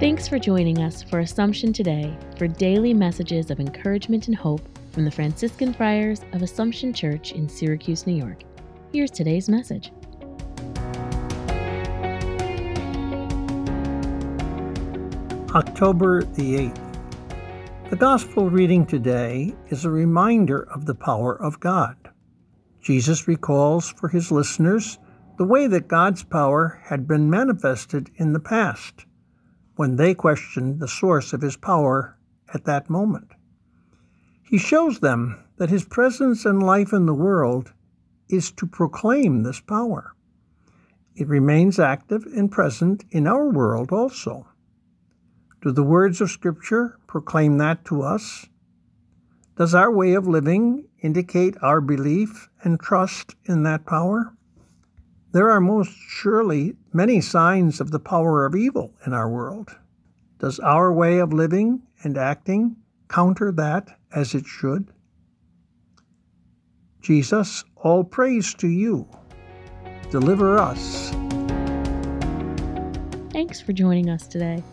Thanks for joining us for Assumption Today for daily messages of encouragement and hope from the Franciscan Friars of Assumption Church in Syracuse, New York. Here's today's message. October the 8th. The Gospel reading today is a reminder of the power of God. Jesus recalls for his listeners the way that God's power had been manifested in the past, when they questioned the source of his power at that moment. He shows them that his presence and life in the world is to proclaim this power. It remains active and present in our world also. Do the words of Scripture proclaim that to us? Does our way of living indicate our belief and trust in that power? There are most surely many signs of the power of evil in our world. Does our way of living and acting counter that as it should? Jesus, all praise to you. Deliver us. Thanks for joining us today.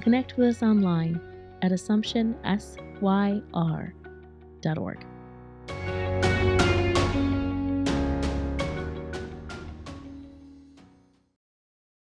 Connect with us online at AssumptionSYR.org.